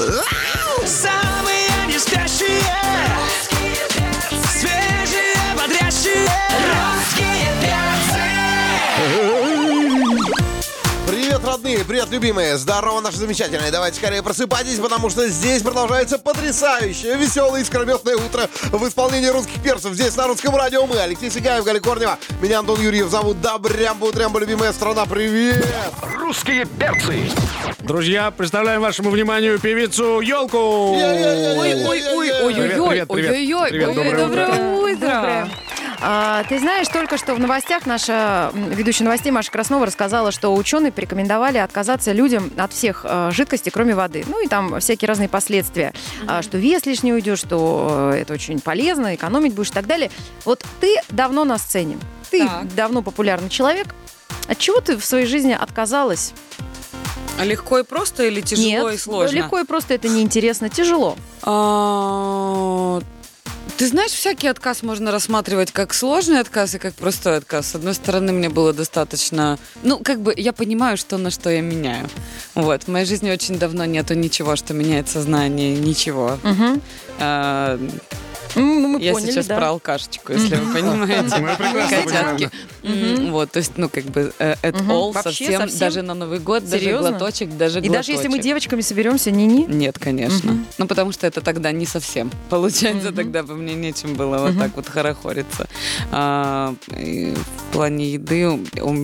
Самые не Привет, родные, привет, любимые, здорово, наши замечательные. Давайте скорее просыпайтесь, потому что здесь продолжается потрясающее, веселое, искрометное утро в исполнении русских перцев. Здесь на русском радио мы, Алексей Сигаев, Галя Корнева. Меня Антон Юрьев зовут. Добрямба, утрямба, любимая страна, привет! Русские перцы. Друзья, представляем вашему вниманию певицу Елку. Ой-ой-ой-ой-ой. Привет, привет, привет. Ой-ой-ой, Привет, ой, доброе доброе утро. А, ты знаешь, только что в новостях наша ведущая новостей Маша Краснова рассказала, что ученые порекомендовали отказаться людям от всех э, жидкостей, кроме воды. Ну и там всякие разные последствия. А, что вес лишний уйдет, что э, это очень полезно, экономить будешь и так далее. Вот ты давно на сцене. Ты Так. давно популярный человек. От чего ты в своей жизни отказалась? А Легко и просто или тяжело Нет, и сложно? легко и просто это неинтересно, тяжело. Ты знаешь, всякий отказ можно рассматривать как сложный отказ и как простой отказ. С одной стороны, мне было достаточно... Ну, как бы я понимаю, что на что я меняю. Вот. В моей жизни очень давно нету ничего, что меняет сознание, ничего. Мгм. А, М, Мы я поняли, сейчас да. про алкашечку, если вы понимаете. Мы прекрасно Котятки. М, Вот, то есть, ну, как бы, э, at Мгм. all, Вообще совсем, совсем? даже на Новый год, даже Серьезно? глоточек, даже И даже если мы глоточек. девочками соберемся, не-не. Нет, конечно. Мгм. Ну, потому что это тогда не совсем. Получается, Мгм. тогда бы мне нечем было вот Мгм. так вот хорохориться. А, и в плане еды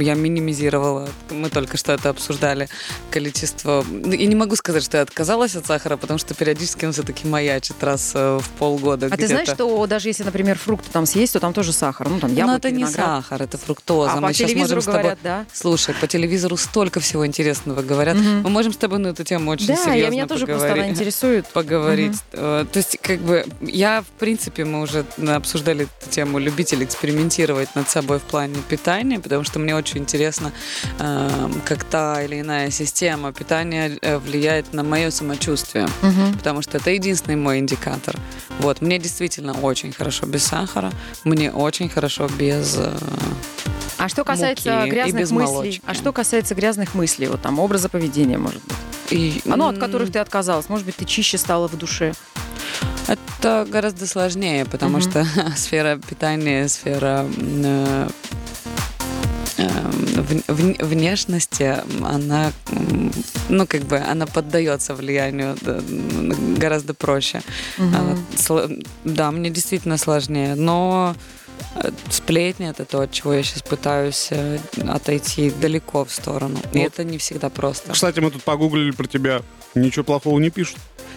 я минимизировала, мы только что это обсуждали, количество... Я не могу сказать, что я отказалась от сахара, потому что периодически он все-таки маячит раз э, в полгода А ты знаешь, что даже если, например, фрукты там съесть, то там тоже сахар. Ну, там Ну, яблоки, это не виноград. сахар, это фруктоза. А Мы по телевизору можем с тобой- говорят, да. Слушай, по телевизору столько всего интересного говорят. Мгм. Мы можем с тобой на эту тему очень Да, серьезно я, меня тоже просто поговорить. она интересует. поговорить. Э, То есть, как бы, я, в принципе, мы уже обсуждали эту тему, любитель экспериментировать над собой в плане питания, потому что мне очень интересно, э, как та или иная система питания э, влияет на мое самочувствие, Мгм. потому что это единственный мой индикатор. Вот, мне действительно очень хорошо без сахара, мне очень хорошо без... э, А что касается Муки и грязных без мыслей, молочки. а что касается грязных мыслей, вот там образа поведения, может быть, и, ну от которых ты отказалась, может быть, ты чище стала в душе. Это гораздо сложнее, потому Мгм. что сфера питания, сфера э, э, вн- вн- внешности, она, ну, как бы, она поддается влиянию гораздо проще. А, сло- Да, мне действительно сложнее, но э, сплетни это то, от чего я сейчас пытаюсь э, отойти далеко в сторону. И Вот. это не всегда просто. Кстати, мы тут погуглили про тебя. Ничего плохого не пишут.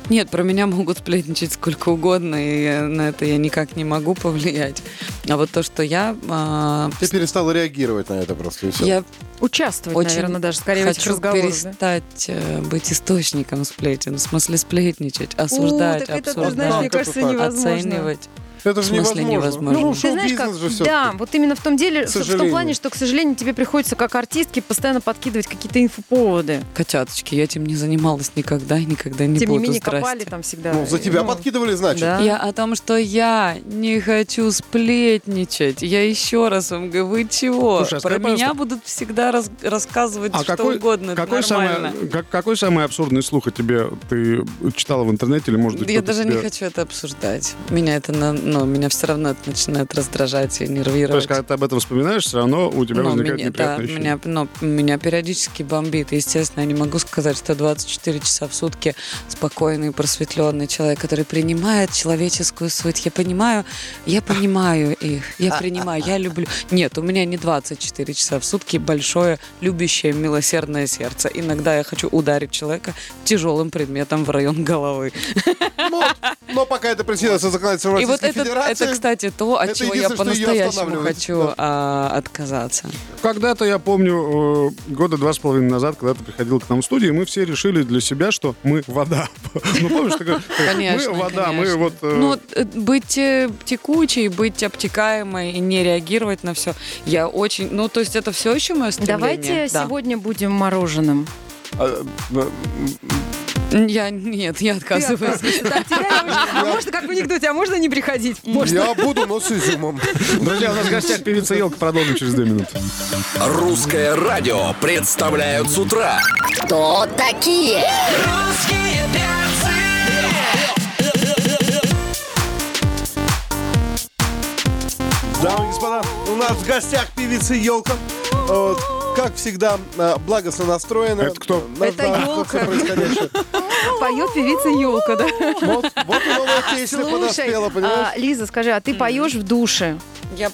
Нет, про меня могут сплетничать сколько угодно, и я- на это я никак не могу повлиять. А вот то, что я... а, Ты перестала реагировать на это просто, и все. я Участвовать, очень наверное, даже скорее в этих хочу разговорах. да? перестать э, быть источником сплетен, в смысле сплетничать, осуждать, так это, обсуждать, знаешь, мне кажется, это так? невозможно. оценивать. Это же в смысле невозможно. невозможно? Ну, Ты знаешь, как, же да, вот именно в том деле, в том плане, что, к сожалению, тебе приходится как артистке постоянно подкидывать какие-то инфоповоды. Котяточки, я этим не занималась никогда и никогда не Тем не буду. менее, здрасте. копали там всегда. Ну, за тебя Ну, подкидывали, значит. Да. Я о том, что я не хочу сплетничать. Я еще раз вам говорю, вы чего? Слушай, а Про меня будут всегда рас- рассказывать А что какой, угодно. какой, нормально. самый, как- какой самый абсурдный слух о тебе ты читала в интернете или, может быть, Я даже не тебе- хочу это обсуждать. Меня это, на- ну, меня все равно это начинает раздражать и То нервировать. есть, когда ты об этом вспоминаешь, все равно у тебя Ну, возникает меня, да, неприятное ощущение. меня, ну, меня периодически бомбит. Естественно, я не могу сказать, что 24 часа в сутки спокойный, просветленный человек, который принимает человеческую суть. Я понимаю, я понимаю их, я принимаю, я люблю. Нет, у меня не 24 часа в сутки большое, любящее, милосердное сердце. Иногда я хочу ударить человека тяжелым предметом в район головы. Но, но пока это преследуется законодательством И вот Российской это, Федерации... это, кстати, то, от это чего я по-настоящему хочу да. а, отказаться. Когда-то, я помню, э, года два с половиной назад, когда ты приходил к нам в студию, мы все решили для себя, что мы вода. Ну, помнишь, такое, Конечно, мы вода, мы вот... э, Ну, э, быть текучей, быть обтекаемой и не реагировать на все. Я очень... Ну, то есть это все еще мое стремление. Давайте Да. сегодня будем мороженым. Я нет, я отказываюсь. А можно как в анекдоте, а можно не приходить? Я буду, но с изюмом. Друзья, у нас в гостях певица Елка. Продолжим через две минуты. Русское радио представляют с утра. Кто такие? Русские Дамы и господа, у нас в гостях певица Елка как всегда, а, благостно настроена. Это кто? Это происходящее. Поет певица Елка, да? Вот, вот и новая песня Слушай, подоспела, понимаешь? а, Лиза, скажи, а ты поешь в душе? Я,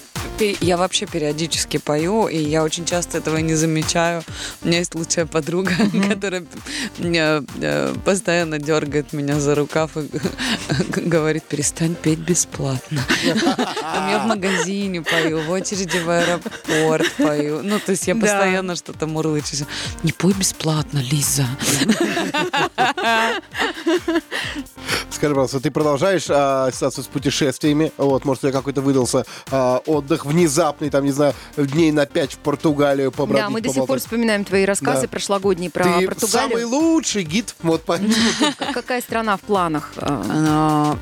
я вообще периодически пою, и я очень часто этого не замечаю. У меня есть лучшая подруга, которая меня э, постоянно дергает меня за рукав и говорит, перестань петь бесплатно. Там я в магазине пою, в очереди в аэропорт пою. Ну, то есть я Да. постоянно что-то мурлычу. Не пой бесплатно, Лиза. Скажи, пожалуйста, ты продолжаешь а, ситуацию с путешествиями? Вот, может, у тебя какой-то выдался а, отдых внезапный, там, не знаю, дней на пять в Португалию побродить, Да, мы до сих пор вспоминаем твои рассказы Да. прошлогодние про Ты самый Португалию. лучший гид, вот. Какая страна в планах? А,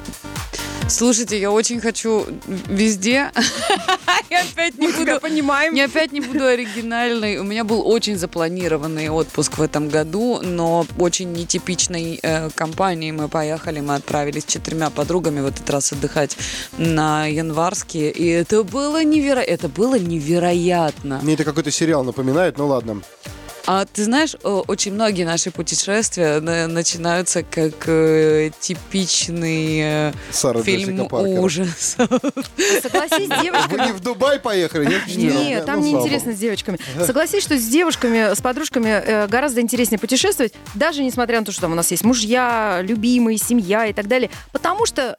Слушайте, я очень хочу везде. Я опять не буду... понимаем. Я опять не буду оригинальной. У меня был очень запланированный отпуск в этом году, но очень нетипичной э, компанией мы поехали. Мы отправились с четырьмя подругами в этот раз отдыхать на Январские. И это было неверо... Это было невероятно. Мне это какой-то сериал напоминает, ну ладно. А ты знаешь, о, очень многие наши путешествия на- начинаются как э, типичный э, Сара фильм ужас. Согласись, с Вы девочками... не в Дубай поехали, нет? Нет, там Ну, не слава интересно с девочками. Согласись, что с девушками, с подружками э, гораздо интереснее путешествовать, даже несмотря на то, что там у нас есть мужья, любимые, семья и так далее. Потому что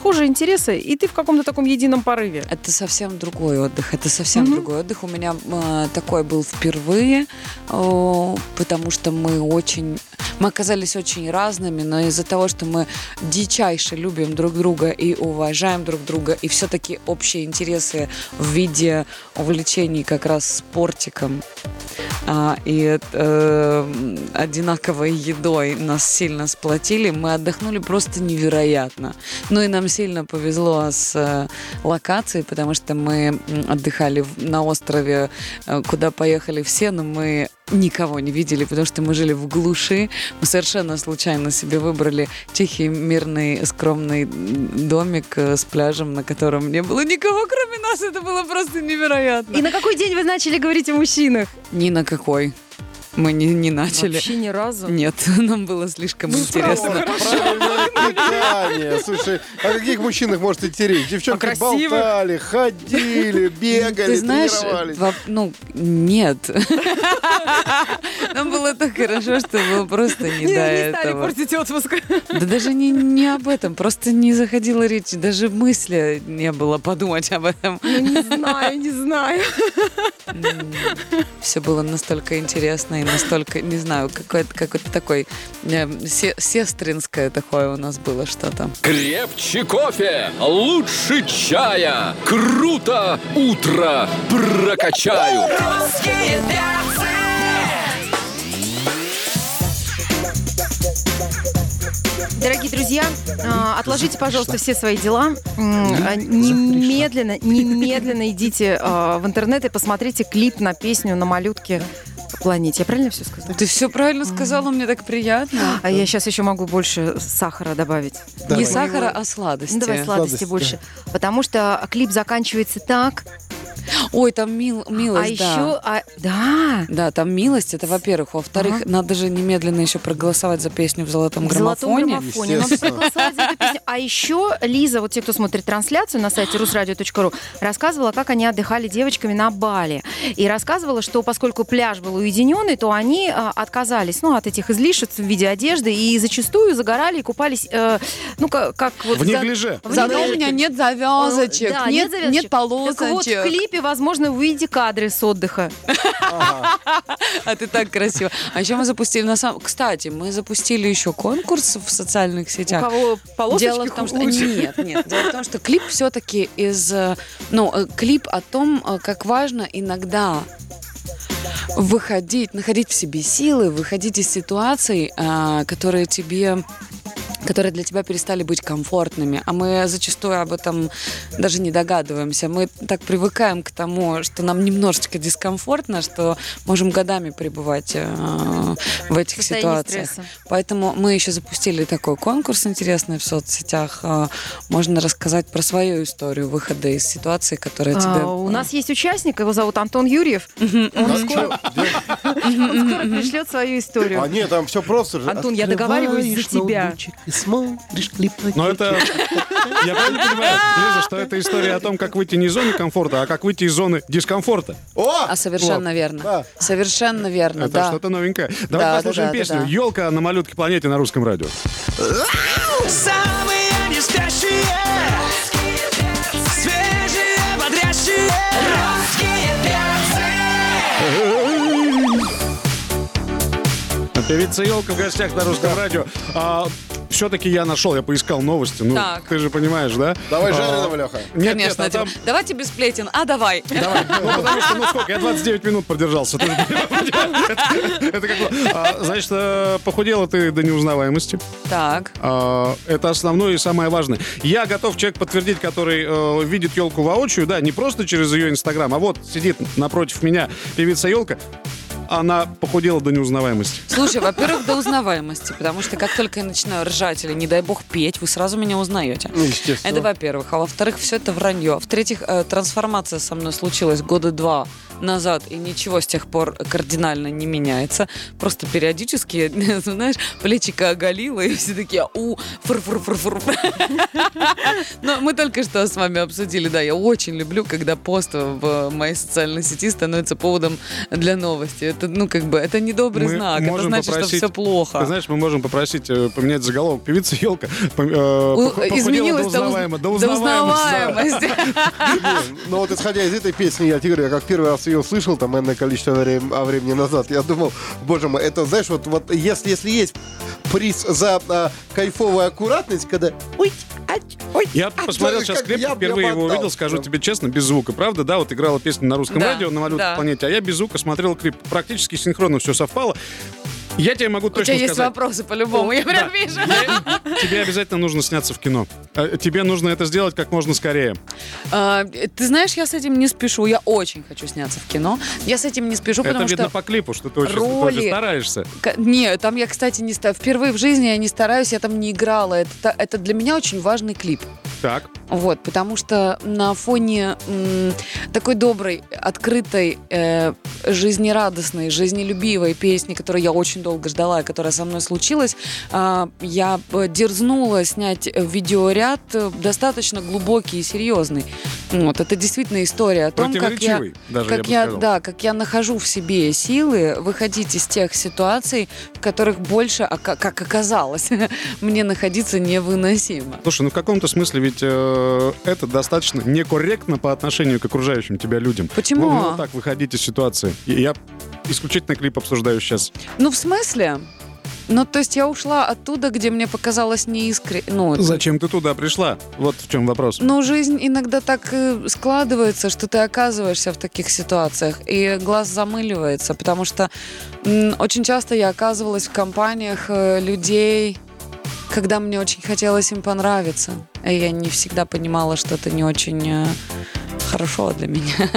схожие интересы, и ты в каком-то таком едином порыве. Это совсем другой отдых. Это совсем Мгм. другой отдых. У меня э, такой был впервые, о, потому что мы очень... Мы оказались очень разными, но из-за того, что мы дичайше любим друг друга и уважаем друг друга, и все-таки общие интересы в виде увлечений как раз спортиком а, и э, одинаковой едой нас сильно сплотили, мы отдохнули просто невероятно. Ну и нам сильно повезло с э, локацией, потому что мы отдыхали на острове, э, куда поехали все, но мы никого не видели, потому что мы жили в глуши. Мы совершенно случайно себе выбрали тихий, мирный, скромный домик э, с пляжем, на котором не было никого, кроме нас. Это было просто невероятно. И на какой день вы начали говорить о мужчинах? Ни на какой. Мы не, не начали. Вообще ни разу. Нет, нам было слишком интересно. Вот, правильное питание. Слушай, о каких мужчинах может идти речь? Девчонки красивых. болтали, ходили, бегали, Ты знаешь, тренировались. во- ну, нет. Нам было так хорошо, что было просто не до этого. портить отпуск. Да даже не, не об этом, просто не заходила речь, даже мысли не было подумать об этом. Ну, не знаю, не знаю. Все было настолько интересно и настолько, не знаю, какое-то какое-то такой э, се- сестринское такое у нас было что-то. Крепче кофе, лучше чая. Круто утро прокачаю. Русские перцы. Дорогие друзья, а, отложите, пожалуйста, все свои дела. А, Немедленно, немедленно идите а, в интернет и посмотрите клип на песню на малютке планете. Я правильно все сказала? Ты все правильно сказала, мне так приятно. А я сейчас еще могу больше сахара добавить. Давай. Не сахара, а сладости. Ну, давай сладости Сладости, больше. Потому что клип заканчивается так. Ой, там мил, милость, а да. еще... а, да. Да, там милость, это во-первых. Во-вторых, Ага. надо же немедленно еще проголосовать за песню в золотом В золотом граммофоне. граммофоне. Надо Естественно. проголосовать за эту песню. А еще Лиза, вот те, кто смотрит трансляцию на сайте rusradio.ru, рассказывала, как они отдыхали девочками на Бали. И рассказывала, что поскольку пляж был уединенный, то они а, отказались ну, от этих излишеств в виде одежды и зачастую загорали и купались, э, ну, как, как вот... В за- неглиже. в Зато у меня нет завязочек, Да, нет, завязочек. нет Так вот, полосочек. в клипе, возможно, вы увидите кадры с отдыха. А ты так красиво. А еще мы запустили на самом... Кстати, мы запустили еще конкурс в социальных У сетях. кого полосочки Дело в том, что нет, нет. Дело в том, что клип все-таки из, э, ну, э, клип о том, э, как важно иногда выходить, находить в себе силы, выходить из ситуаций, которые тебе которые для тебя перестали быть комфортными. А мы зачастую об этом даже не догадываемся. Мы так привыкаем к тому, что нам немножечко дискомфортно, что можем годами пребывать э, в этих ситуациях. стресса. Поэтому мы еще запустили такой конкурс интересный в соцсетях. Э, Можно рассказать про свою историю выхода из ситуации, которая А, тебе... у нас есть участник, его зовут Антон Юрьев. Он скоро он скоро пришлет свою историю. А нет, там все просто же. Антон, я договариваюсь за тебя. Ноутбучик и смотришь клип на Но это... Я правильно понимаю, Лиза, что это история о том, как выйти не из зоны комфорта, а как выйти из зоны дискомфорта. О! А совершенно Вот. верно. Да. Совершенно верно, Это да. что-то новенькое. Да, Давай да, послушаем да, да, песню да. «Елка на малютке планете» на русском радио. Самые не спящие Певица Елка в гостях на русском радио. все-таки я нашел, я поискал новости. Ну, Так. ты же понимаешь, да? Давай А, жареного, Леха. Нет, Конечно, нет, а там... давайте без сплетен. А, давай. Давай. Ну, потому что, ну сколько, я 29 минут продержался. ты же понимаешь. Это- Это как... бы, а, Значит, э, похудела ты до неузнаваемости. Так. А, Это основное и самое важное. Я готов человек подтвердить, который э, видит елку воочию, да, не просто через ее инстаграм, а вот сидит напротив меня певица елка. Она похудела до неузнаваемости. Слушай, во-первых, до узнаваемости, потому что как только я начинаю ржать или, не дай бог, петь, вы сразу меня узнаете. Ну, естественно. Это во-первых. А во-вторых, все это вранье. В-третьих, э, трансформация со мной случилась года два назад, и ничего с тех пор кардинально не меняется. Просто периодически, знаешь, плечико оголило, и все такие, у, фур-фур-фур-фур. Но мы только что с вами обсудили, да, я очень люблю, когда пост в моей социальной сети становится поводом для новости. Это, ну, как бы, это недобрый Мы знак, это значит, что попросить- все плохо. Ты знаешь, мы можем попросить э, поменять заголовок. Певица елка э, изменилось до до уз- узнаваемо- до узнаваемости. Ну вот исходя из этой песни, я тебе говорю, я как первый раз ее услышал, там, энное количество а, времени назад, я думал, боже мой, это, знаешь, вот, вот если, если есть приз за а, кайфовую аккуратность, когда... Ой, ать, ой, Я посмотрел сейчас клип, я- впервые я его увидел, скажу тебе честно, без звука. Правда, да, вот играла песня на русском Да, радио на валютной да. планете, а я без звука смотрел клип. Практически синхронно все совпало. Я тебе могу У точно тебя есть сказать. вопросы по-любому, я прям вижу. Тебе обязательно нужно сняться в кино. Э, Тебе нужно это сделать как можно скорее. А, Ты знаешь, я с этим не спешу. Я очень хочу сняться в кино. Я с этим не спешу, это потому видно что... по клипу, что ты очень, стараешься. Не, там я, кстати, не Впервые в жизни я не стараюсь, я там не играла. Это, это для меня очень важный клип. Так. Вот, потому что на фоне м, такой доброй, открытой, э, жизнерадостной, жизнелюбивой песни, которую я очень долго ждала и которая со мной случилась, а, я э, дерзнула снять видеоряд э, достаточно глубокий и серьезный. Вот, это действительно история о том, как я, даже я как я, сказал. да, как я нахожу в себе силы выходить из тех ситуаций, в которых больше, как, оказалось, мне находиться невыносимо. Слушай, ну в каком-то смысле ведь э, это достаточно некорректно по отношению к окружающим тебя людям. Почему? Вы вот так выходить из ситуации. Я исключительно клип обсуждаю сейчас. Ну, в смысле? Ну, то есть я ушла оттуда, где мне показалось неискренне. Ну, Зачем ты туда пришла? Вот в чем вопрос. ну, жизнь иногда так э, складывается, что ты оказываешься в таких ситуациях, и глаз замыливается, потому что очень часто я оказывалась в компаниях э, людей, когда мне очень хотелось им понравиться. И я не всегда понимала, что это не очень э, хорошо для меня.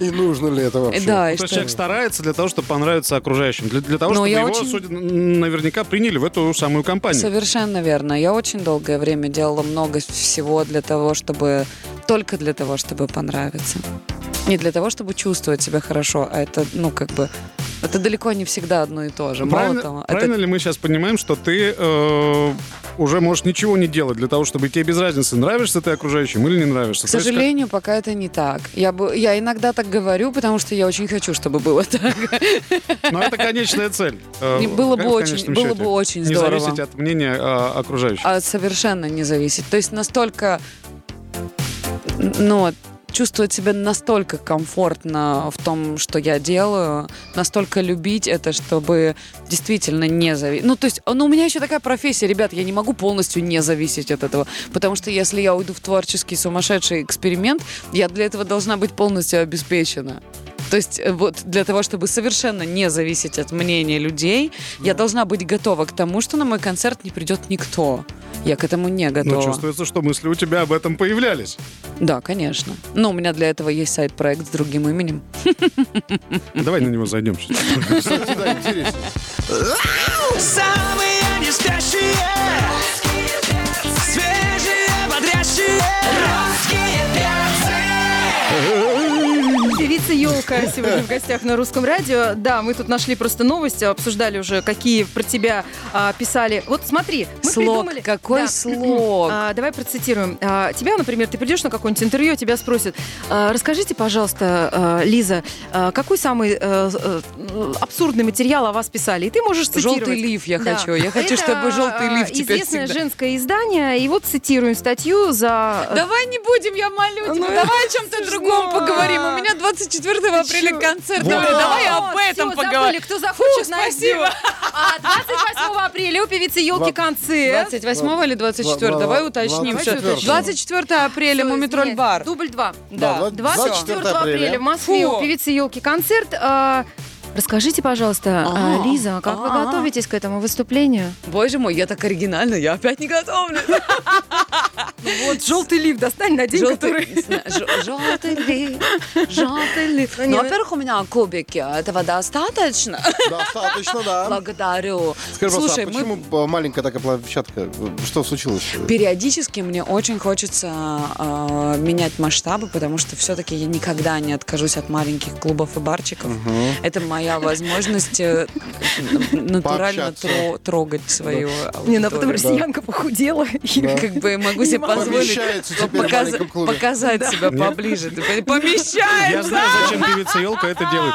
И нужно ли это вообще? Да, и Ну, то есть что... человек старается для того, чтобы понравиться окружающим. Для, для того, Но чтобы я его, очень- судя- наверняка, приняли в эту самую компанию. Совершенно верно. Я очень долгое время делала много всего для того, чтобы... Только для того, чтобы понравиться. Не для того, чтобы чувствовать себя хорошо, а это, ну, как бы... Это далеко не всегда одно и то же. Правильно, того, это- правильно ли мы сейчас понимаем, что ты э, уже можешь ничего не делать для того, чтобы тебе без разницы, нравишься ты окружающим или не нравишься? К То есть как- сожалению, пока это не так. Я, бы, я иногда так говорю, потому что я очень хочу, чтобы было так. Но это конечная цель. э, Не, было бы очень- было бы очень Не здорово. зависеть от мнения э, окружающих. А совершенно не зависит. То есть настолько, ну, чувствовать себя настолько комфортно в том, что я делаю, настолько любить это, чтобы действительно не зависеть. Ну, то есть, ну, у меня еще такая профессия, ребят, я не могу полностью не зависеть от этого, потому что если я уйду в творческий сумасшедший эксперимент, я для этого должна быть полностью обеспечена. То есть э, вот для того, чтобы совершенно не зависеть от мнения людей, я должна быть готова к тому, что на мой концерт не придет никто. Я к этому не Но готова. чувствуется, что мысли у тебя об этом появлялись. Да, конечно. Но у меня для этого есть сайт-проект с другим именем. Давай на него зайдем. Самые не спящие Певица Елка сегодня в гостях на русском радио. Да, мы тут нашли просто новости, обсуждали уже, какие про тебя а, писали. Вот смотри, мы Слог. придумали... Какой Да. слог? А, давай процитируем. А, тебя, например, ты придешь на какое-нибудь интервью, тебя спросят, а, расскажите, пожалуйста, а, Лиза, а, какой самый э, э, абсурдный материал о вас писали? И ты можешь цитировать. Желтый лиф я Да. хочу. Я хочу, Это, чтобы желтый а, лиф теперь Известное всегда. женское издание, и вот цитируем статью за... Давай не будем, я молю тебя. Ну, Давай о чем-то другом поговорим. У меня 24 апреля чё? концерт. Говорю, давай об этом поговорим. кто захочет, спасибо. А 28 апреля у певицы Елки концерт. 28 или 24? Два- Давай уточним. двадцать всё. четвёртого. 24 апреля Мумитроль бар. Дубль 2. Да, 24 24 апреля в Москве у певицы Елки концерт. А, Расскажите, пожалуйста, а. Лиза, как вы Ага. готовитесь к этому выступлению? Боже мой, я так оригинально, я опять не готовлю. Вот желтый лифт достань, надень, который... Желтый лиф, желтый лиф. Ну, во-первых, у меня кубики, этого достаточно. Достаточно, да. Благодарю. Скажи, пожалуйста, Слушай, а мы почему э, маленькая такая площадка? Что случилось? Периодически мне очень хочется менять масштабы, потому что все-таки я никогда не откажусь от маленьких клубов и барчиков. Это моя возможность э, натурально тро- трогать свою Не, ну потом аудиторию. россиянка похудела. и Как бы могу себе позволить показ- показать себя поближе. Помещается! Я знаю, зачем певица Елка это делает.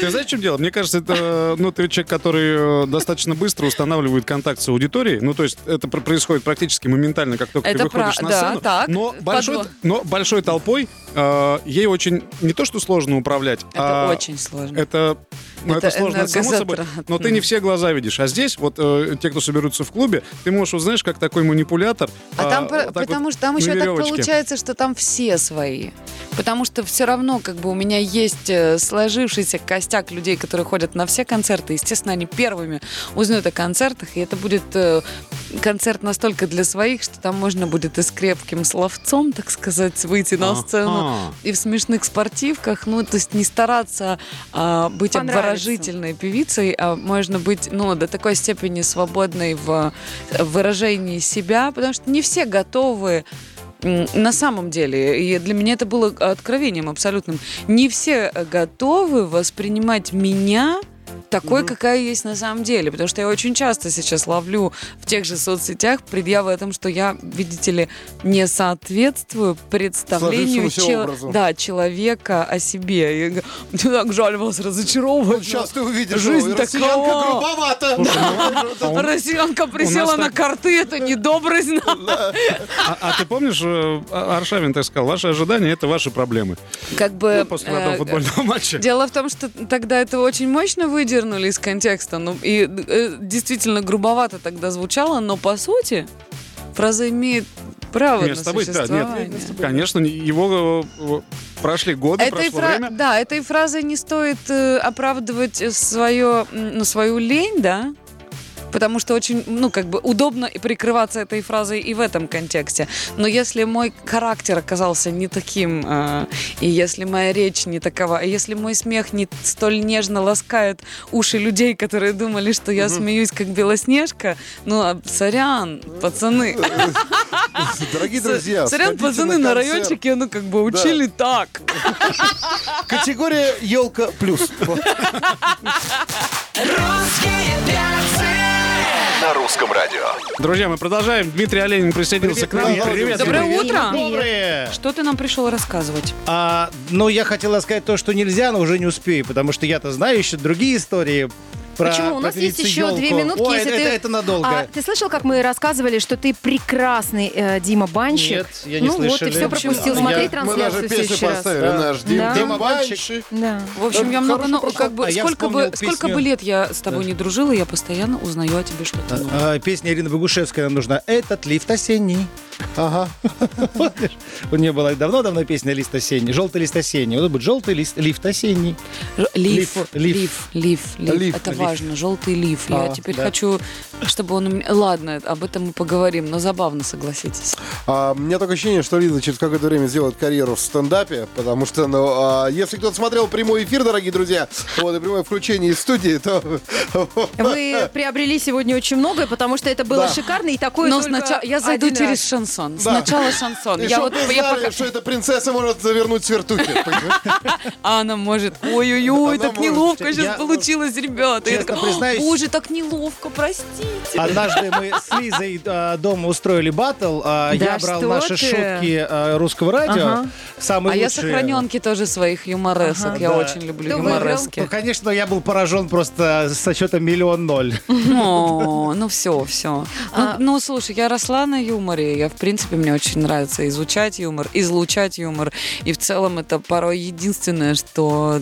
Ты знаешь, в чем дело? Мне кажется, это, ну, ты человек, который э, достаточно быстро устанавливает контакт с аудиторией. Ну, то есть это пр- происходит практически моментально, как только Это ты выходишь пра- на да, сцену. так, но, большой, но большой толпой э, ей очень не то, что сложно управлять. Это а очень сложно. Это, ну, это, Это сложно, само собой. Но ты не все глаза видишь. А здесь, вот э, те, кто соберутся в клубе, ты можешь, вот, знаешь, как такой манипулятор. А там, вот так вот потому что там еще так получается, что там все свои. Потому что все равно, как бы у меня есть э, сложившийся костяк людей, которые ходят на все концерты. Естественно, они первыми узнают о концертах, и это будет э, концерт настолько для своих, что там можно будет и с крепким словцом, так сказать, выйти на сцену. И в смешных спортивках, ну, то есть не стараться а, быть Понравиться. обворожительной певицей, а можно быть, ну, до такой степени свободной в выражении себя, потому что не все готовы на самом деле, и для меня это было откровением абсолютным, не все готовы воспринимать меня такой, какая есть на самом деле. Потому что я очень часто сейчас ловлю в тех же соцсетях предъявы о том, что я, видите ли, не соответствую представлению чел- да, человека о себе. Говорю, мне так жаль вас разочаровывать. Сейчас ты увидишь, Жизнь такова. грубовата. Россиянка присела так- на карты, это недобрый знак. А, а ты помнишь, э, А- Аршавин так сказал, ваши ожидания — это ваши проблемы. Как бы... Ну, после э, футбольного матча. Дело в том, что тогда это очень мощно выдернули из контекста. Ну, и э, действительно грубовато тогда звучало, но по сути фраза имеет право Место на быть, да, существование. нет, конечно, его э, прошли годы, Этой прошло фра- время. Да, этой фразой не стоит э, оправдывать свое, м, ну, свою лень, да, потому что очень, ну, как бы удобно и прикрываться этой фразой и в этом контексте. Но если мой характер оказался не таким, э, и если моя речь не такова, и если мой смех не столь нежно ласкает уши людей, которые думали, что я смеюсь как Белоснежка, ну, а, сорян, пацаны. Дорогие друзья, Сорян, пацаны, на райончике, ну, как бы учили так. Категория елка плюс. Русские перцы На русском радио. Друзья, мы продолжаем. Дмитрий Оленин присоединился к нам. Привет, Доброе Привет. утро. Доброе. Что ты нам пришел рассказывать? А, ну, я хотела сказать то, что нельзя, но уже не успею, потому что я-то знаю еще другие истории про Почему? У нас есть еще две минутки, Ой, если это, ты... это, это надолго. А, ты слышал, как мы рассказывали, что ты прекрасный э, Дима Банщик? Нет, я не ну вот, ты все пропустил. я- Смотри мы Мы трансляцию даже в песню раз. поставили. Да. Наш Дим Да. Дима Банщик. Да. В общем, я много, ну, как бы, А я сколько бы, вспомнил сколько песню. бы лет я с тобой не дружила, я постоянно узнаю о тебе что-то новое. А, песня Ирины Богушевской нам нужна. Этот лифт осенний. Ага. У нее была давно-давно песня «Лист осенний». «Желтый лист осенний». Вот будет «Желтый лист, лифт осенний». Лиф, лиф, лиф, лиф, это лиф. Важно, желтый лиф. Я А, теперь да. хочу, чтобы он у меня... Ладно, об этом мы поговорим, но забавно, согласитесь. А, у меня такое ощущение, что Лиза через какое-то время сделает карьеру в стендапе, потому что, ну, а, если кто-то смотрел прямой эфир, дорогие друзья, вот, и прямое включение из студии, то... Вы приобрели сегодня очень многое, потому что это было Да. шикарно и такое Но сначала я зайду через раз. шансон. Сначала шансон. И Я вот вы я знали, пока- что эта принцесса может завернуть свертухи. А она может, ой-ой-ой, так неловко сейчас Я- получилось, ребята. Честно признаюсь- Боже, так неловко, простите. Однажды мы с Лизой а, дома устроили батл. а, Да я брал наши ты? шутки а, русского радио. Ага. Самые А я сохраненки тоже своих юморесок. Ага. Я Да. очень люблю Кто выиграл? Ну, юморески. конечно, я был поражен просто со счета миллион ноль. О, ну все, все. Ну, ну, слушай, я росла на юморе. Я, в принципе, мне очень нравится изучать юмор, излучать юмор. И в целом это порой единственное, что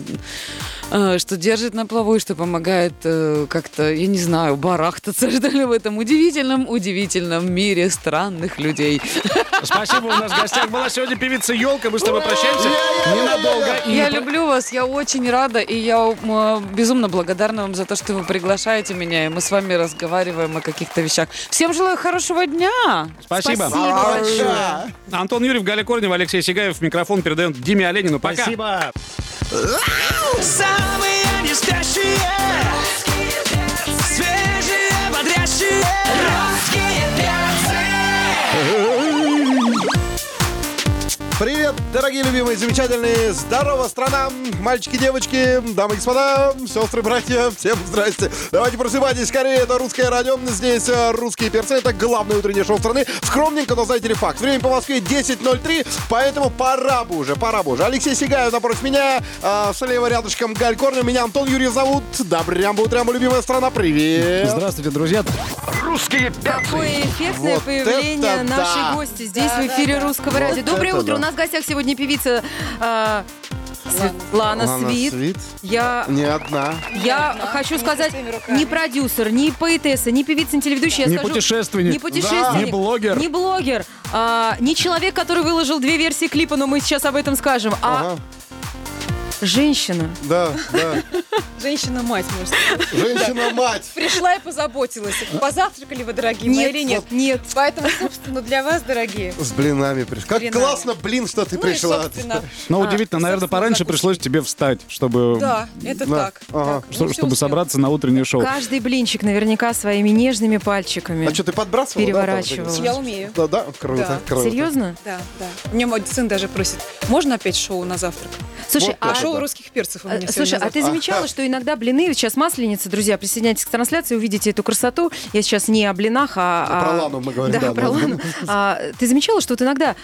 э, что держит на плаву и что помогает э, как-то, я не знаю, барахтаться, что ли, в этом удивительном, удивительном мире странных людей. Спасибо, у нас в гостях была сегодня певица Елка. Мы с тобой прощаемся ненадолго. Я люблю вас, я очень рада, и я э, безумно благодарна вам за то, что вы приглашаете меня, и мы с вами разговариваем о каких-то вещах. Всем желаю хорошего дня! Спасибо. Спасибо большое. Антон Юрьев, Галя Корнева, Алексей Сигаев. Микрофон передаем Диме Оленину. Пока. Спасибо. Самые не спящие Привет, дорогие любимые, замечательные, здорово, страна, мальчики, девочки, дамы и господа, сестры, братья, всем здрасте. Давайте просыпайтесь скорее, это русское радио, здесь э, русские перцы, это главное утреннее шоу страны. Скромненько, но знаете ли факт, время по Москве 10.03, поэтому пора бы уже, пора бы уже. Алексей Сигаев напротив меня, э, слева рядышком Галь Корнев, меня Антон Юрьев зовут. Добрям утрям, любимая страна, привет. Здравствуйте, друзья. Русские перцы. Какое эффектное Вот появление это да. нашей гости здесь в эфире Русского радио. Доброе утро. да. У нас в гостях сегодня певица а, Светлана Лана Свит. Свит. Я, Не одна. я хочу сказать, не продюсер, не поэтесса, не певица, не телеведущая. я Не скажу, путешественник. Не путешественник. Не блогер. Не блогер. а, не человек, который выложил две версии клипа, но мы сейчас об этом скажем. А Ага. Женщина. Да, да. Женщина-мать, может сказать. Женщина-мать. Пришла и позаботилась. Позавтракали вы, дорогие мои, или нет? вот нет. Поэтому, собственно, для вас, дорогие. С блинами пришла. Как Блинами. классно, блин, что ты Ну и, пришла. Но удивительно, наверное, собственно, пораньше пришлось тебе встать, чтобы, да, это Да. так. Ага. так. что- Ну, чтобы успел. собраться на утреннее шоу. Каждый блинчик наверняка своими нежными пальчиками. А что, ты подбрасывала? Переворачивала. Я умею. Да, да, круто, Да. круто. Серьезно? Да, да. Мне мой сын даже просит, можно опять шоу на завтрак? Слушай, Вот а, А шоу русских перцев у меня Э, сегодня Слушай, а ты замечала, что иногда блины, сейчас масленица, друзья, присоединяйтесь к трансляции, увидите эту красоту. Я сейчас не о блинах, а... Про а- Лану мы говорим, Да, да, про. Лану. А, Ты замечала, что вот иногда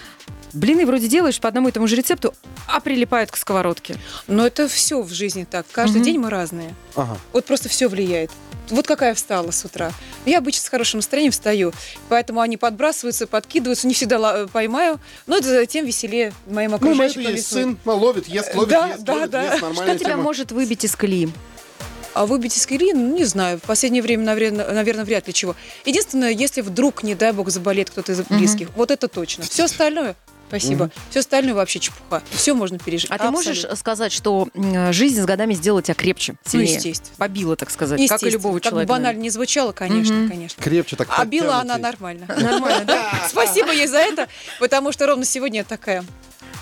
блины вроде делаешь по одному и тому же рецепту, а прилипают к сковородке? Но это все в жизни так. Каждый Мгм. день мы разные. Ага. Вот просто все влияет. Вот какая я встала с утра. Я обычно с хорошим настроением встаю, поэтому они подбрасываются, подкидываются, не всегда ла- поймаю, но это тем веселее моим Ну, окружающим. это есть сын, ну, ловит, ест, ловит, Да, ест, да, ловит, да. ест, Что тебя тема. может выбить из колеи? А выбить из колеи, ну, не знаю, в последнее время, наверное, наверное, вряд ли чего. Единственное, если вдруг, не дай бог, заболеет кто-то из близких, вот это точно. Все остальное, спасибо, все остальное вообще чепуха. Все можно пережить. А ты можешь Абсолютно. сказать, что жизнь с годами сделала тебя крепче, сильнее? естественно. Побила, так сказать, как и любого Как бы человека. банально не звучало, конечно, Мгм. конечно. Крепче так А била она нормально. Нормально, да? Спасибо ей за это, потому что ровно сегодня я такая.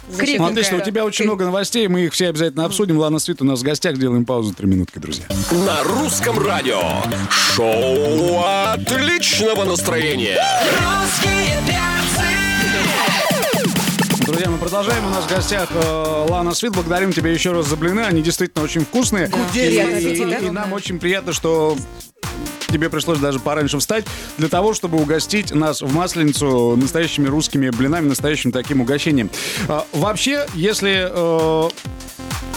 Ну, замечательная. отлично, у тебя очень много новостей, мы их все обязательно обсудим. Лана Свит у нас в гостях, сделаем паузу, три минутки, друзья. На русском радио. Шоу отличного настроения. Русские мы продолжаем. У нас в гостях э, Лана Свит. Благодарим тебя еще раз за блины. Они действительно очень вкусные. И, Приятно, и- аппетита. и нам очень приятно, что тебе пришлось даже пораньше встать для того, чтобы угостить нас в Масленицу настоящими русскими блинами, настоящим таким угощением. А, вообще, если э,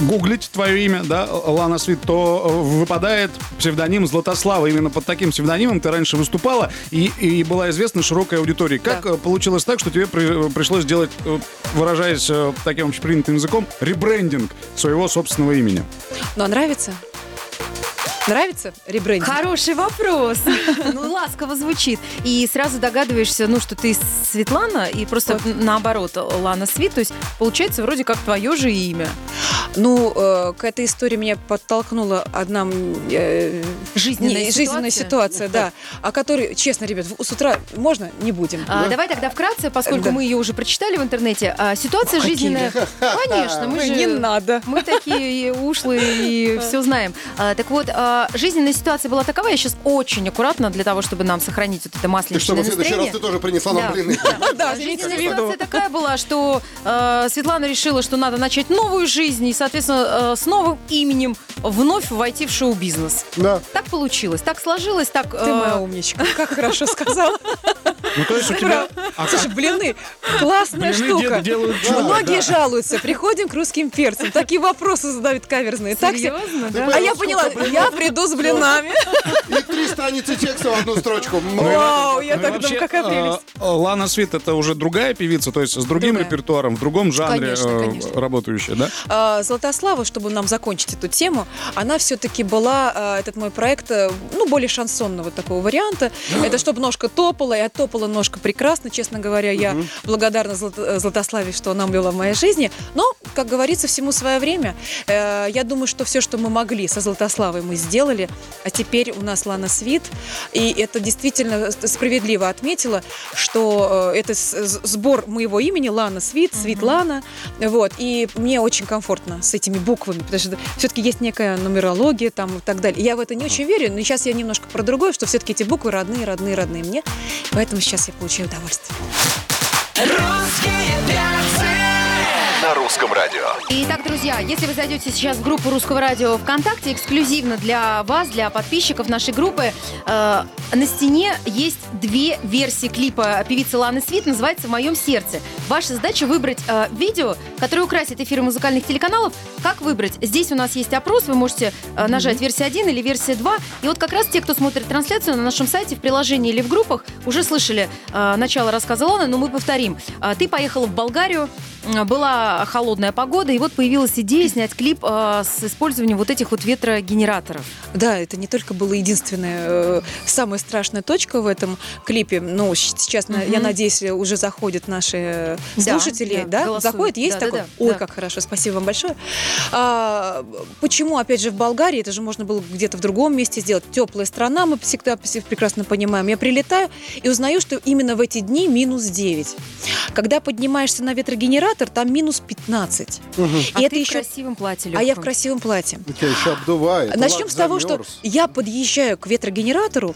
гуглить твое имя, да, Лана Свит, то э, выпадает псевдоним Златослава. Именно под таким псевдонимом ты раньше выступала и, и была известна широкой аудитории. Как Да. э, получилось так, что тебе при- пришлось сделать, э, выражаясь э, таким общепринятым языком, ребрендинг своего собственного имени? А нравится? Нравится ребрендинг? Хороший вопрос. Ну, ласково звучит. И сразу догадываешься, ну, что ты Светлана, и просто наоборот, Лана Свит. То есть, получается, вроде как твое же имя. Ну, э, к этой истории меня подтолкнула одна э, Жизненная не- жизненная ситуация? ситуация, да, о которой, честно, ребят, с утра можно, не будем. А, Давай тогда вкратце, поскольку Да. мы ее уже прочитали в интернете. А, ситуация Какие? жизненная. Конечно, мы Ой, же... не надо. Мы такие ушлые и все знаем. А, так вот, а, жизненная ситуация была такова, я сейчас очень аккуратно для того, чтобы нам сохранить вот это масленичное чтобы в следующий раз настроение. ты тоже принесла нам Да, блины. да. Да, А, Жизненная ситуация такая была, что э, Светлана решила, что надо начать новую жизнь и, соответственно, э, с новым именем вновь войти в шоу-бизнес. Да. Так получилось, так сложилось, так... Ты э, моя умничка, как хорошо сказала. Ну, то есть у тебя... А Слушай, блины, классная Блины штука. делают Да, Многие да. жалуются, приходим к русским перцам, такие вопросы задают каверзные. Так. Серьезно, да? А я поняла, я приду с блинами. И три страницы текста в одну строчку. Вау, я Ну так думаю, какая э, прелесть. э, Лана Свит это уже другая певица, то есть с другим репертуаром, в другом жанре э, работающая, да? Златослава, чтобы нам закончить эту тему, она все-таки была, а, этот мой проект, э, ну, более шансонного такого варианта. Это чтобы ножка топала, и оттопала ножка прекрасно, честно говоря. Я благодарна Злат- э, Златославе, что она была в моей жизни. Но, как говорится, всему свое время. Э, Я думаю, что все, что мы могли со Златославой, мы сделали. А теперь у нас Лана Свит. И это действительно справедливо отметила, что э, это сбор моего имени Лана Свит, Светлана. Вот. И мне очень комфортно с этими буквами, потому что все-таки есть некая нумерология там и так далее. Я в это не очень верю, но сейчас я немножко про другое, что все-таки эти буквы родные, родные, родные мне. Поэтому сейчас я получаю удовольствие. Русском радио. Итак, друзья, если вы зайдете сейчас в группу Русского радио ВКонтакте, эксклюзивно для вас, для подписчиков нашей группы, э, на стене есть две версии клипа певицы Ланы Свит, называется «В моем сердце». Ваша задача выбрать э, видео, которое украсит эфиры музыкальных телеканалов. Как выбрать? Здесь у нас есть опрос, вы можете э, нажать версия 1 или версия 2. И вот как раз те, кто смотрит трансляцию на нашем сайте, в приложении или в группах, уже слышали э, начало рассказа Ланы, но мы повторим. Э, ты поехала в Болгарию, э, была холодная погода, и вот появилась идея снять клип э, с использованием вот этих вот ветрогенераторов. Да, это не только была единственная, э, самая страшная точка в этом клипе. Ну, щ- сейчас, на- я надеюсь, уже заходят наши э, Да, слушатели, да, да? голосуют. Заходят? Есть Да, да, такое? да, Ой, да. как хорошо, спасибо вам большое. А, почему, опять же, в Болгарии? Это же можно было где-то в другом месте сделать. Теплая страна, мы всегда все прекрасно понимаем. Я прилетаю и узнаю, что именно в эти дни минус 9. Когда поднимаешься на ветрогенератор, там минус 15. А И ты это в еще... красивом платье А я в легком. красивом платье. Тебя еще обдувает. Начнем с того, что я подъезжаю к ветрогенератору,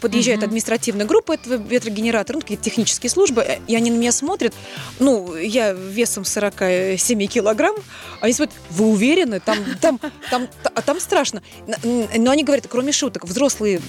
подъезжает административная группа этого ветрогенератора, ну, какие-то технические службы, э, и они на меня смотрят. Ну, я весом 47 килограмм, они смотрят, вы уверены? Там, там, там, та- а там страшно. Но они говорят, кроме шуток, взрослые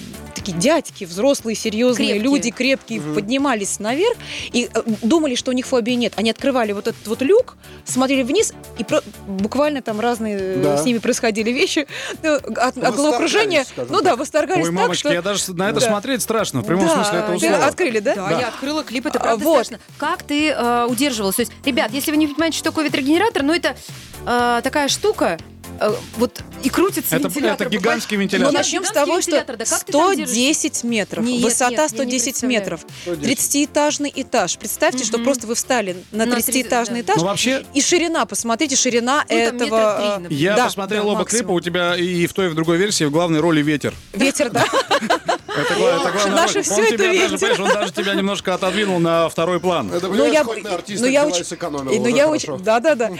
такие дядьки, взрослые, серьезные Крепкие. люди, крепкие, поднимались наверх и э, думали, что у них фобии нет. Они открывали вот этот вот люк, смотрели вниз, и про- буквально там разные э, Да. с ними происходили вещи э, от, от головокружения. Ну да, восторгались Ой, так, мамочки, что... я даже на это Да. смотреть страшно, в прямом Да, смысле этого ты слова. открыли, да? Да, я открыла клип, это А, правда вот. страшно. Как ты э, удерживалась? То есть, ребят, если вы не понимаете, что такое ветрогенератор, ну это э, такая штука, э, вот и крутится Это, вентилятор. это гигантский Ну, вентилятор. Нет, начнем с того, что да как ты там держишься? 110 метров, Нет, высота нет, я не 110 представляю. метров, 110. 30-этажный этаж. Представьте, что Мгм. просто вы встали на На 30-этажный 30, этаж, Ну, вообще, и ширина, посмотрите, ширина Ну, этого... э, например. я Да, посмотрел да, оба максимум. клипа, у тебя и в той, и в другой версии в главной роли ветер. Ветер, да. Это, это главная Наши всё он это тебя даже, ветер. понимаешь, он даже тебя немножко отодвинул на второй план. Это, Ну, я, хоть на артиста ну, я очень, сэкономила, и- ну, я очень, да, да, да.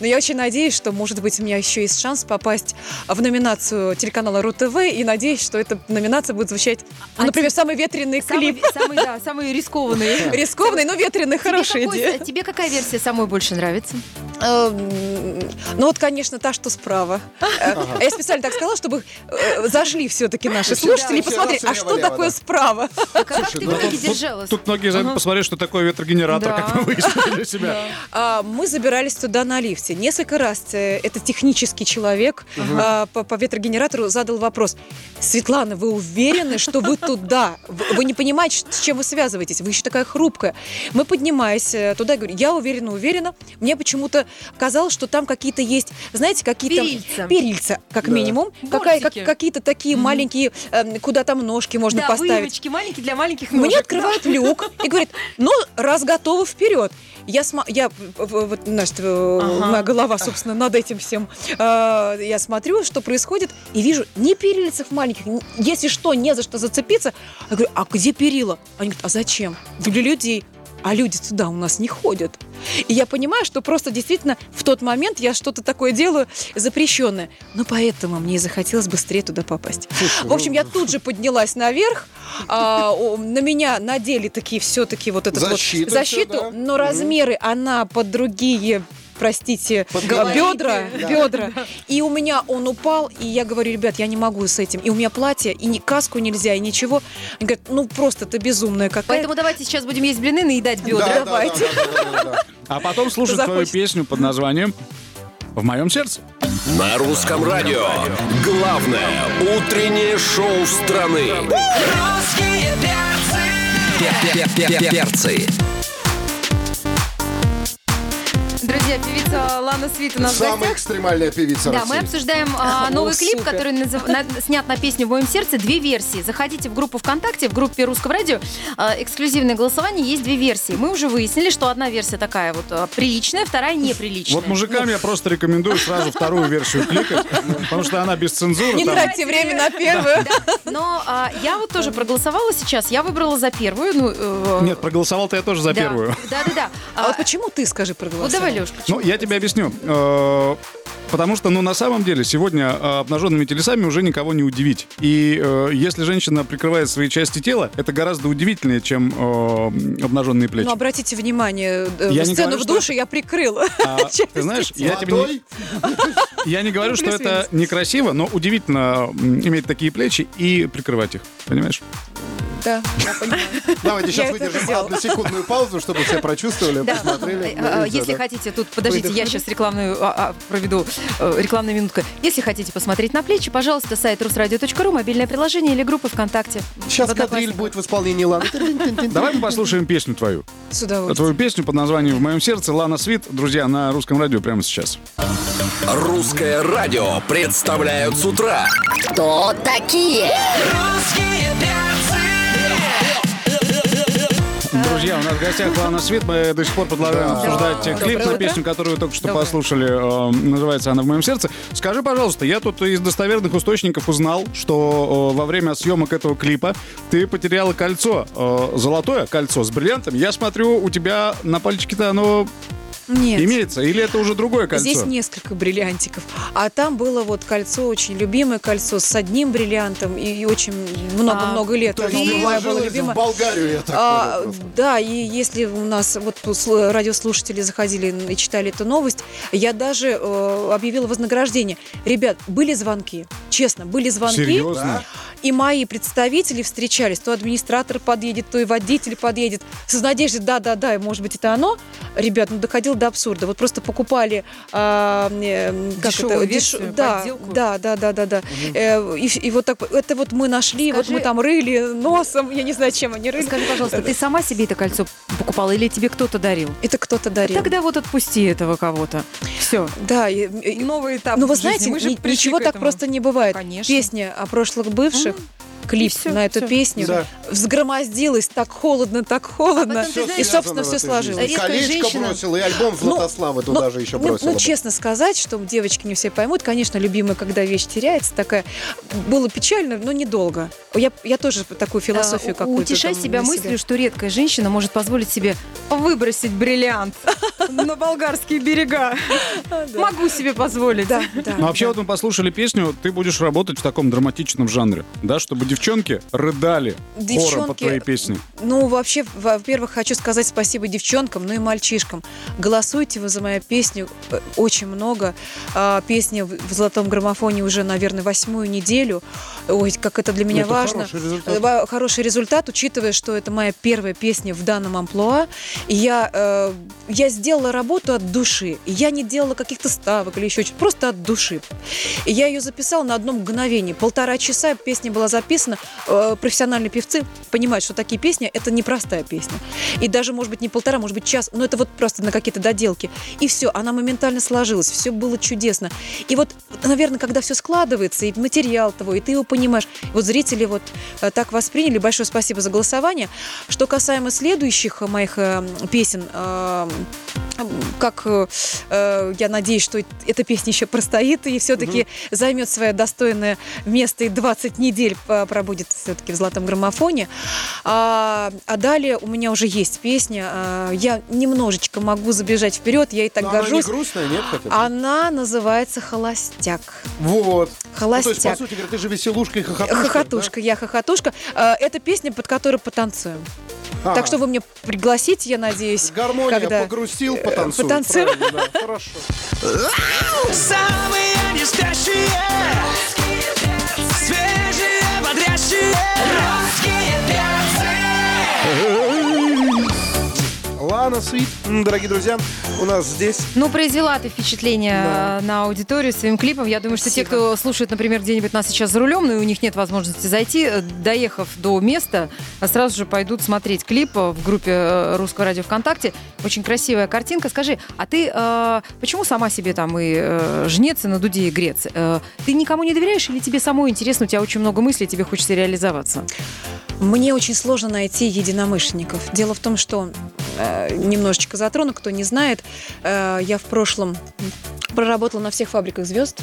Но я очень надеюсь, что, может быть, у меня еще есть шанс попасть в номинацию телеканала РУ-ТВ, и надеюсь, что эта номинация будет звучать, ну, А например, самый ветреный клип. самый, да, самый рискованный. Рискованный, но ветреный, хорошая тебе, идея. тебе какая версия самой больше нравится? Эм, Ну вот, конечно, та, что справа. Э, Я специально так сказала, чтобы э, зашли все-таки наши Все- слушатели и все посмотреть, а что такое справа. А как ты в Ну, итоге тут- держалась? Тут многие зайдут посмотреть, что такое ветрогенератор, как мы выяснили для себя. А, Мы забирались туда на лифте. Несколько раз э, этот технический человек а, по, ветрогенератору задал вопрос. Светлана, вы уверены, что вы туда? Вы не понимаете, с чем вы связываетесь? Вы еще такая хрупкая. Мы поднимаясь туда, я говорю, я уверена, уверена. Мне почему-то казалось, что там какие-то есть, знаете, какие-то... Перильца. Перильца, как минимум. Какие-то такие маленькие, эм, куда там ножки можно да, поставить. выемочки маленькие для маленьких ножек. Мне открывают люк и говорит, ну, раз готовы, вперед. Я, сма- я вот, значит, э, Ага. моя голова, собственно, над этим всем. Э, Я смотрю, что происходит, и вижу ни перильцев маленьких, если что, не за что зацепиться. Я говорю, а где перила? Они говорят, а зачем? Для людей. А люди туда у нас не ходят. И я понимаю, что просто действительно в тот момент я что-то такое делаю запрещенное. Но поэтому мне и захотелось быстрее туда попасть. В общем, я тут же поднялась наверх. а, на меня надели такие все-таки вот эту Защиту вот защиту, всё, да. но размеры она под другие простите, бедра, Да. бедра. И у меня он упал, и я говорю, ребят, я не могу с этим. И у меня платье, и ни каску нельзя, и ничего. Они говорят, ну просто ты безумная какая. Поэтому давайте сейчас будем есть блины, наедать бедра. Да, да, да, давайте. да, да, да, да. А потом слушать твою песню под названием «В моем сердце». На русском радио. Главное утреннее шоу страны. Русские перцы. Перцы. Друзья, певица Лана Свит у нас в Самая гостях. экстремальная певица Да, мы России. обсуждаем а, О, новый клип, супер. который назыв- на- снят на песню «В моем сердце». Две версии. Заходите в группу ВКонтакте, в группе Русского радио. а, эксклюзивное голосование. Есть две версии. Мы уже выяснили, что одна версия такая вот а, приличная, вторая неприличная. Вот мужикам я просто рекомендую сразу вторую версию кликать, потому что она без цензуры. Не тратьте время на первую. Но а, я вот тоже проголосовала сейчас. Я выбрала за первую. Ну, э, Нет, проголосовал-то я тоже за да. первую. Да-да-да. А вот почему ты, скажи, проголосовал? Вот давай, Леш, Ну, я тебе объясню. Потому что, ну, на самом деле, сегодня э, обнаженными телесами уже никого не удивить. И э, если женщина прикрывает свои части тела, это гораздо удивительнее, чем э, обнаженные плечи. Ну, обратите внимание, э, Я сцену говорю, в что душе я прикрыла. А, ты знаешь, я тебе не, я не говорю, что это некрасиво, но удивительно иметь такие плечи и прикрывать их. Понимаешь? Да, я понимаю. Давайте сейчас выдержим сделала. одну секундную паузу, чтобы все прочувствовали, Да. посмотрели. Э, Ну, Если да. хотите, тут, подождите, я сейчас рекламную а, а, проведу, э, рекламную минутку. Если хотите посмотреть на плечи, пожалуйста, сайт русрадио.ру, мобильное приложение или группа ВКонтакте. Сейчас кадриль будет в исполнении Ланы. Давай мы послушаем песню твою. С удовольствием. Твою песню под названием «В моем сердце» Лана Свит. Друзья, на русском радио прямо сейчас. Русское радио представляют с утра. Кто такие? Русские Друзья, у нас в гостях Лана Свит. Мы до сих пор продолжаем обсуждать э, клип Доброе на песню, которую вы только что Доброе. послушали. Э, Называется она «В моем сердце». Скажи, пожалуйста, я тут из достоверных источников узнал, что э, во время съемок этого клипа ты потеряла кольцо. э, Золотое кольцо с бриллиантом. Я смотрю, у тебя на пальчике-то оно Нет. имеется. Или это уже другое кольцо? Здесь несколько бриллиантиков. А там было вот кольцо, очень любимое кольцо с одним бриллиантом и очень много-много лет. То есть ты было вложилась в любимое. Болгарию, я так А, да, и если у нас вот сл- радиослушатели заходили и читали эту новость, я даже э, объявила вознаграждение. Ребят, были звонки, честно, были звонки. Серьезно? И мои представители встречались. То администратор подъедет, то и водитель подъедет. С надеждой, да-да-да, может быть, это оно. Ребят, ну доходило до абсурда. Вот просто покупали... а, э, как Дешевую это? версию, Деш- да, подделку. да, да, да, да, да. Э, и, и вот так, это вот мы нашли, вот Скажи- мы там рыли носом, я не знаю, чем они рыли. Скажи, пожалуйста, ты сама себе это кольцо покупала или тебе кто-то дарил? Это кто-то дарил. Тогда вот отпусти этого кого-то. Все. Да, и- и- Новый этап ну вы жизни. знаете, ни- ничего так просто не бывает. Конечно. Песня о прошлых бывших, клип всё, на эту всё. песню, Да. взгромоздилась так холодно, так холодно, потом, ты и, знаешь, собственно, все сложилось. жизни. Колечко женщина. бросила, и альбом Златославы Ну, туда же еще ну, бросила. ну, честно сказать, что девочки не все поймут, конечно, любимая, когда вещь теряется, такая, было печально, но недолго. Я, я тоже такую философию А, какую-то Утешай там себя мыслью, что редкая женщина может позволить себе выбросить бриллиант на болгарские берега. Могу себе позволить. Да, да. Ну, вообще, да. вот мы послушали песню, ты будешь работать в таком драматичном жанре, да, чтобы девчонки рыдали хором Девчонки, твоей песни. Ну, вообще, во-первых, хочу сказать спасибо девчонкам, ну и мальчишкам. Голосуйте вы за мою песню э, очень много. А, Песня в в золотом граммофоне уже, наверное, восьмую неделю. Ой, как это для меня Это важно. хороший результат. Э, Хороший результат, учитывая, что это моя первая песня в данном амплуа. И я, э, я сделала делала работу от души. Я не делала каких-то ставок или еще что-то, просто от души. И я ее записала на одном мгновении. Полтора часа песня была записана. Э, Профессиональные певцы понимают, что такие песни – это непростая песня. И даже, может быть, не полтора, может быть, час, но это вот просто на какие-то доделки. И все, она моментально сложилась, все было чудесно. И вот, наверное, когда все складывается, и материал того, и ты его понимаешь, вот зрители вот э, так восприняли. Большое спасибо за голосование. Что касаемо следующих моих э, песен, как э, э, я надеюсь, что эта песня еще простоит и все-таки займет свое достойное место и 20 недель пробудет все-таки в золотом граммофоне. А, а далее у меня уже есть песня. а, я немножечко могу забежать вперед, я и так Но она не горжусь. грустная, нет? хотя бы? Она называется «Холостяк». Вот. Ну, то есть, по «Холостяк». сути ты же веселушка и хохотушка. Хохотушка, я хохотушка. А, Это песня, под которую потанцуем. Да? Так что вы мне пригласите, я надеюсь. Гармония, когда- погрустил, э, потанцуй. потанцуем. Правильно, да, Хорошо. Самые не Лана Свит, дорогие друзья, у нас здесь Ну, произвела ты впечатление э, на аудиторию своим клипом. Я думаю, что те, кто слушает, например, где-нибудь нас сейчас за рулем, но и у них нет возможности зайти, э, доехав до места, а сразу же пойдут смотреть клип э, в группе э, Русского радио ВКонтакте. Очень красивая картинка. Скажи, а ты э, почему сама себе там и э, жнец, и на дуде и грец? Э, ты никому не доверяешь или тебе самой интересно, у тебя очень много мыслей, тебе хочется реализоваться? Мне очень сложно найти единомышленников. Дело в том, что э, немножечко затрону, кто не знает, э, я в прошлом проработала на всех фабриках звезд.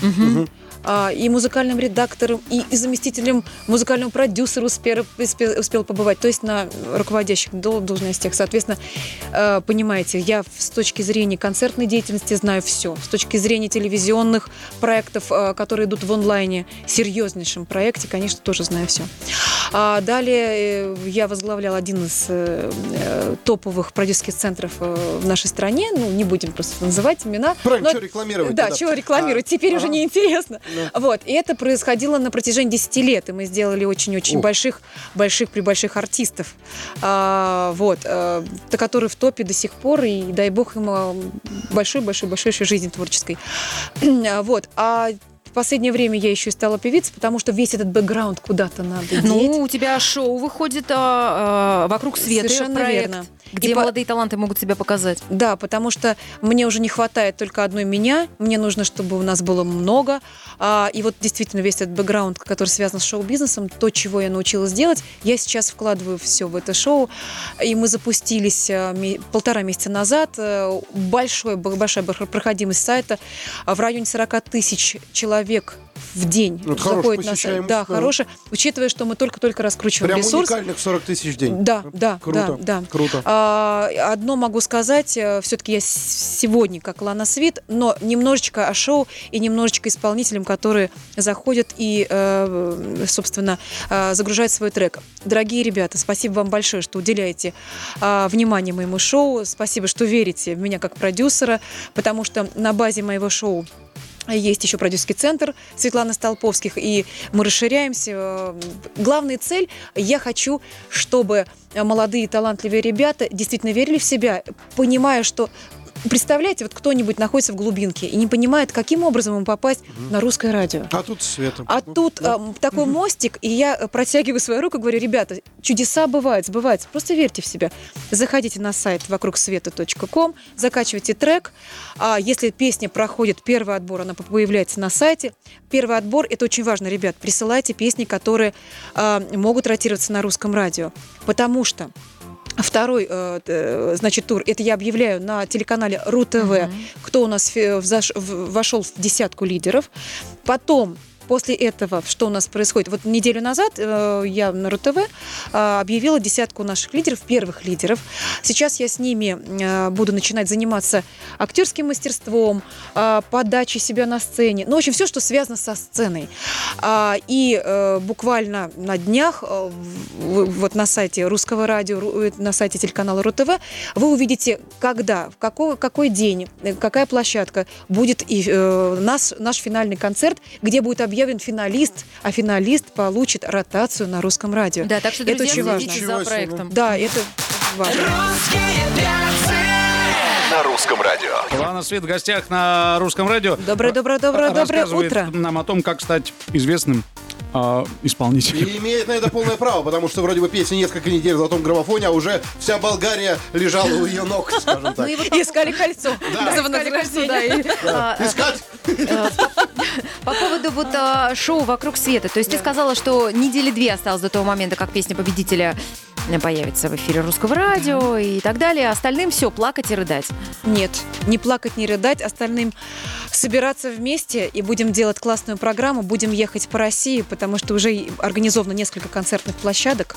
А, и музыкальным редактором, и, и заместителем музыкального продюсера успел, успел, успел побывать, то есть на руководящих дол- должностях. Соответственно, э, понимаете, я с точки зрения концертной деятельности знаю все. С точки зрения телевизионных проектов, э, которые идут в онлайне, серьезнейшем проекте, конечно, тоже знаю все. А далее э, я возглавляла один из э, э, топовых продюсерских центров в нашей стране. Ну, не будем просто называть имена. Правильно, Но- что рекламировать? Да, чего рекламировать? Теперь уже ага. неинтересно. Вот. И это происходило на протяжении 10 лет. И мы сделали очень-очень больших, больших, при больших артистов. А, вот. а, то, которые в топе до сих пор. И дай бог им а, большой-большой-большой жизни творческой. А, вот. А последнее время я еще и стала певицей, потому что весь этот бэкграунд куда-то надо деть. Ну, у тебя шоу выходит а, а, «Вокруг света» Совершенно проект, верно. где И по- молодые таланты могут себя показать. Да, потому что мне уже не хватает только одной меня. Мне нужно, чтобы у нас было много. А, и вот действительно весь этот бэкграунд, который связан с шоу-бизнесом, то, чего я научилась делать, я сейчас вкладываю все в это шоу. И мы запустились а, полтора месяца назад. Э, Большой, большая проходимость сайта. А В районе 40 тысяч человек в день хорошая заходит на сайт. Да, да. хорошая. Учитывая, что мы только-только раскручиваем Прям ресурс. уникальных 40 тысяч в день. Да, да, Круто, да, да. круто. А, одно могу сказать, все-таки я сегодня как Лана Свит, но немножечко о шоу и немножечко исполнителям, которые заходят и, э, собственно, э, загружают свой трек. Дорогие ребята, спасибо вам большое, что уделяете а, внимание моему шоу. Спасибо, что верите в меня как продюсера, потому что на базе моего шоу есть еще продюсерский центр Светланы Столповских, и мы расширяемся. Главная цель, я хочу, чтобы молодые талантливые ребята действительно верили в себя, понимая, что Представляете, вот кто-нибудь находится в глубинке и не понимает, каким образом ему попасть на русское радио. А тут Света. А Ну, тут да. эм, такой мостик, и я э, протягиваю свою руку и говорю, ребята, чудеса бывают, сбываются, просто верьте в себя. Заходите на сайт вокругсвета.ком, закачивайте трек. А если песня проходит первый отбор, она появляется на сайте. Первый отбор, это очень важно, ребят, присылайте песни, которые а, могут ротироваться на русском радио. Потому что Второй, э, э, значит, тур, это я объявляю на телеканале РУ-ТВ, кто у нас вошел в десятку лидеров. Потом После этого, что у нас происходит? Вот неделю назад э, я на РУ-ТВ э, объявила десятку наших лидеров, первых лидеров. Сейчас я с ними э, буду начинать заниматься актерским мастерством, э, подачей себя на сцене. Ну, в общем, все, что связано со сценой. А, И э, буквально на днях э, вот на сайте Русского радио, э, на сайте телеканала РУ-ТВ вы увидите, когда, в какой, какой день, э, какая площадка будет и, э, наш, наш финальный концерт, где будет объявлен финалист, а финалист получит ротацию на Русском радио. Да, так что, Это друзья, очень важно. за себе. проектом. Да, это важно. Русские На русском радио. Лана Свет в гостях на русском радио. Доброе, доброе, доброе, доброе утро. нам о том, как стать известным а, исполнителем. И имеет на это полное право, потому что вроде бы песня несколько недель в золотом граммофоне, а уже вся Болгария лежала у ее ног, скажем так. Искали кольцо. За Искали кольцо, да, а, Искать? По поводу вот а, шоу «Вокруг света». То есть ты сказала, что недели две осталось до того момента, как песня победителя появится в эфире русского радио и так далее. Остальным все, плакать и рыдать. Нет, не плакать, не рыдать, остальным собираться вместе и будем делать классную программу, будем ехать по России, потому что уже организовано несколько концертных площадок,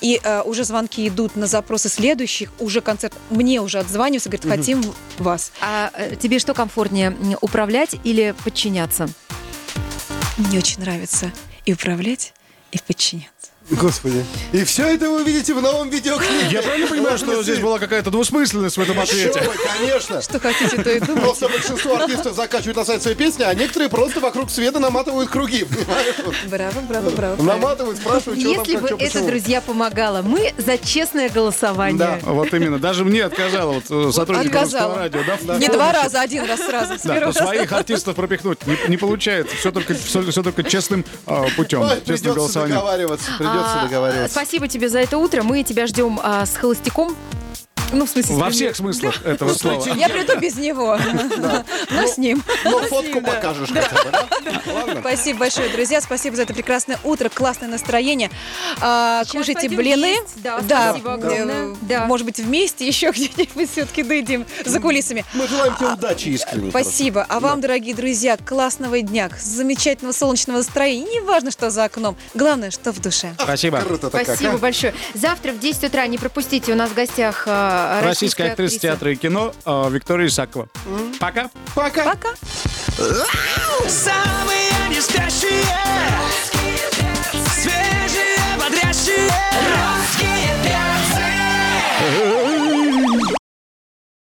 и э, уже звонки идут на запросы следующих, уже концерт, мне уже отзваниваются, говорят, хотим вас. А э, тебе что комфортнее, управлять или подчиняться? Мне очень нравится и управлять, и подчиняться. Господи. И все это вы увидите в новом видеоклипе. Я правильно понимаю, что здесь была какая-то двусмысленность в этом ответе? Конечно. Что хотите, то и думайте. Просто большинство артистов закачивают на сайт свои песни, а некоторые просто вокруг света наматывают круги. Браво, браво, браво. Наматывают, спрашивают, что там, Если как, бы это, почему. друзья, помогало, мы за честное голосование. Да. Вот именно. Даже мне отказала вот э, сотрудник русского радио. Да, Не два раза, один раз сразу. с Да, но своих артистов пропихнуть не, не получается. Все только, все, все только честным а, путем. Ой, честным голосованием. договариваться, придется А, договариваться. Спасибо тебе за это утро. Мы тебя ждем а, с холостяком. Ну, в смысле, Во всех смыслах этого слова. Я приду без него, но с ним. Но фотку покажешь хотя бы, да? Спасибо большое, друзья. Спасибо за это прекрасное утро, классное настроение. А, кушайте блины. Да, спасибо огромное. Да. Может быть, вместе еще где-нибудь все-таки дойдем за кулисами. Мы желаем тебе удачи искренне. Спасибо. А вам, дорогие друзья, классного дня, замечательного солнечного настроения. Не важно, что за окном. Главное, что в душе. Спасибо. Как, Спасибо а? большое. Завтра в 10 утра не пропустите. У нас в гостях а, Российская актриса театра и кино а, Виктория Исакова. Пока. Пока. Пока. Самые не спящие Свежие, бодрящие Русские перцы